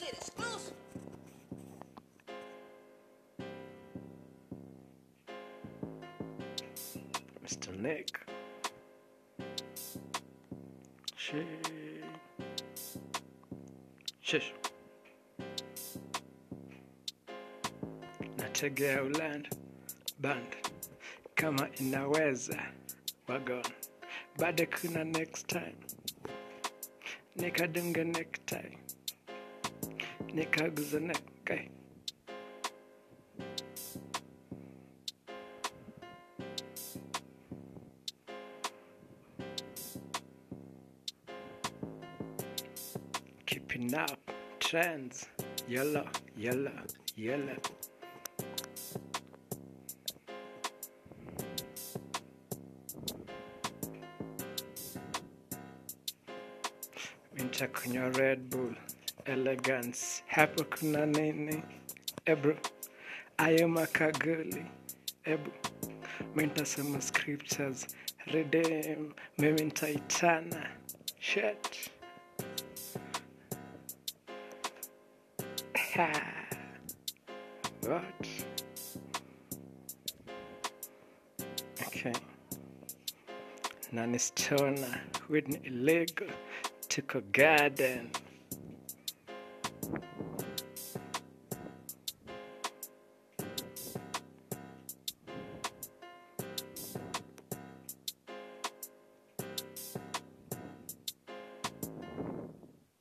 shit exclusive. Mr. Nick. She. Shish. Nategea uland band kama inaweza wagon bado kuna next time nikadunga necktie nikaguza necktie keeping up trends. Yellow yellow yellow. Nitakunywa red bull elegance. Hapo kuna nini? Ebro ayoma kagoli ebu mintasema scriptures. Redem mimi ntaitana shet what? Okay. Nanisichona with illegal tuko garden. Thank you.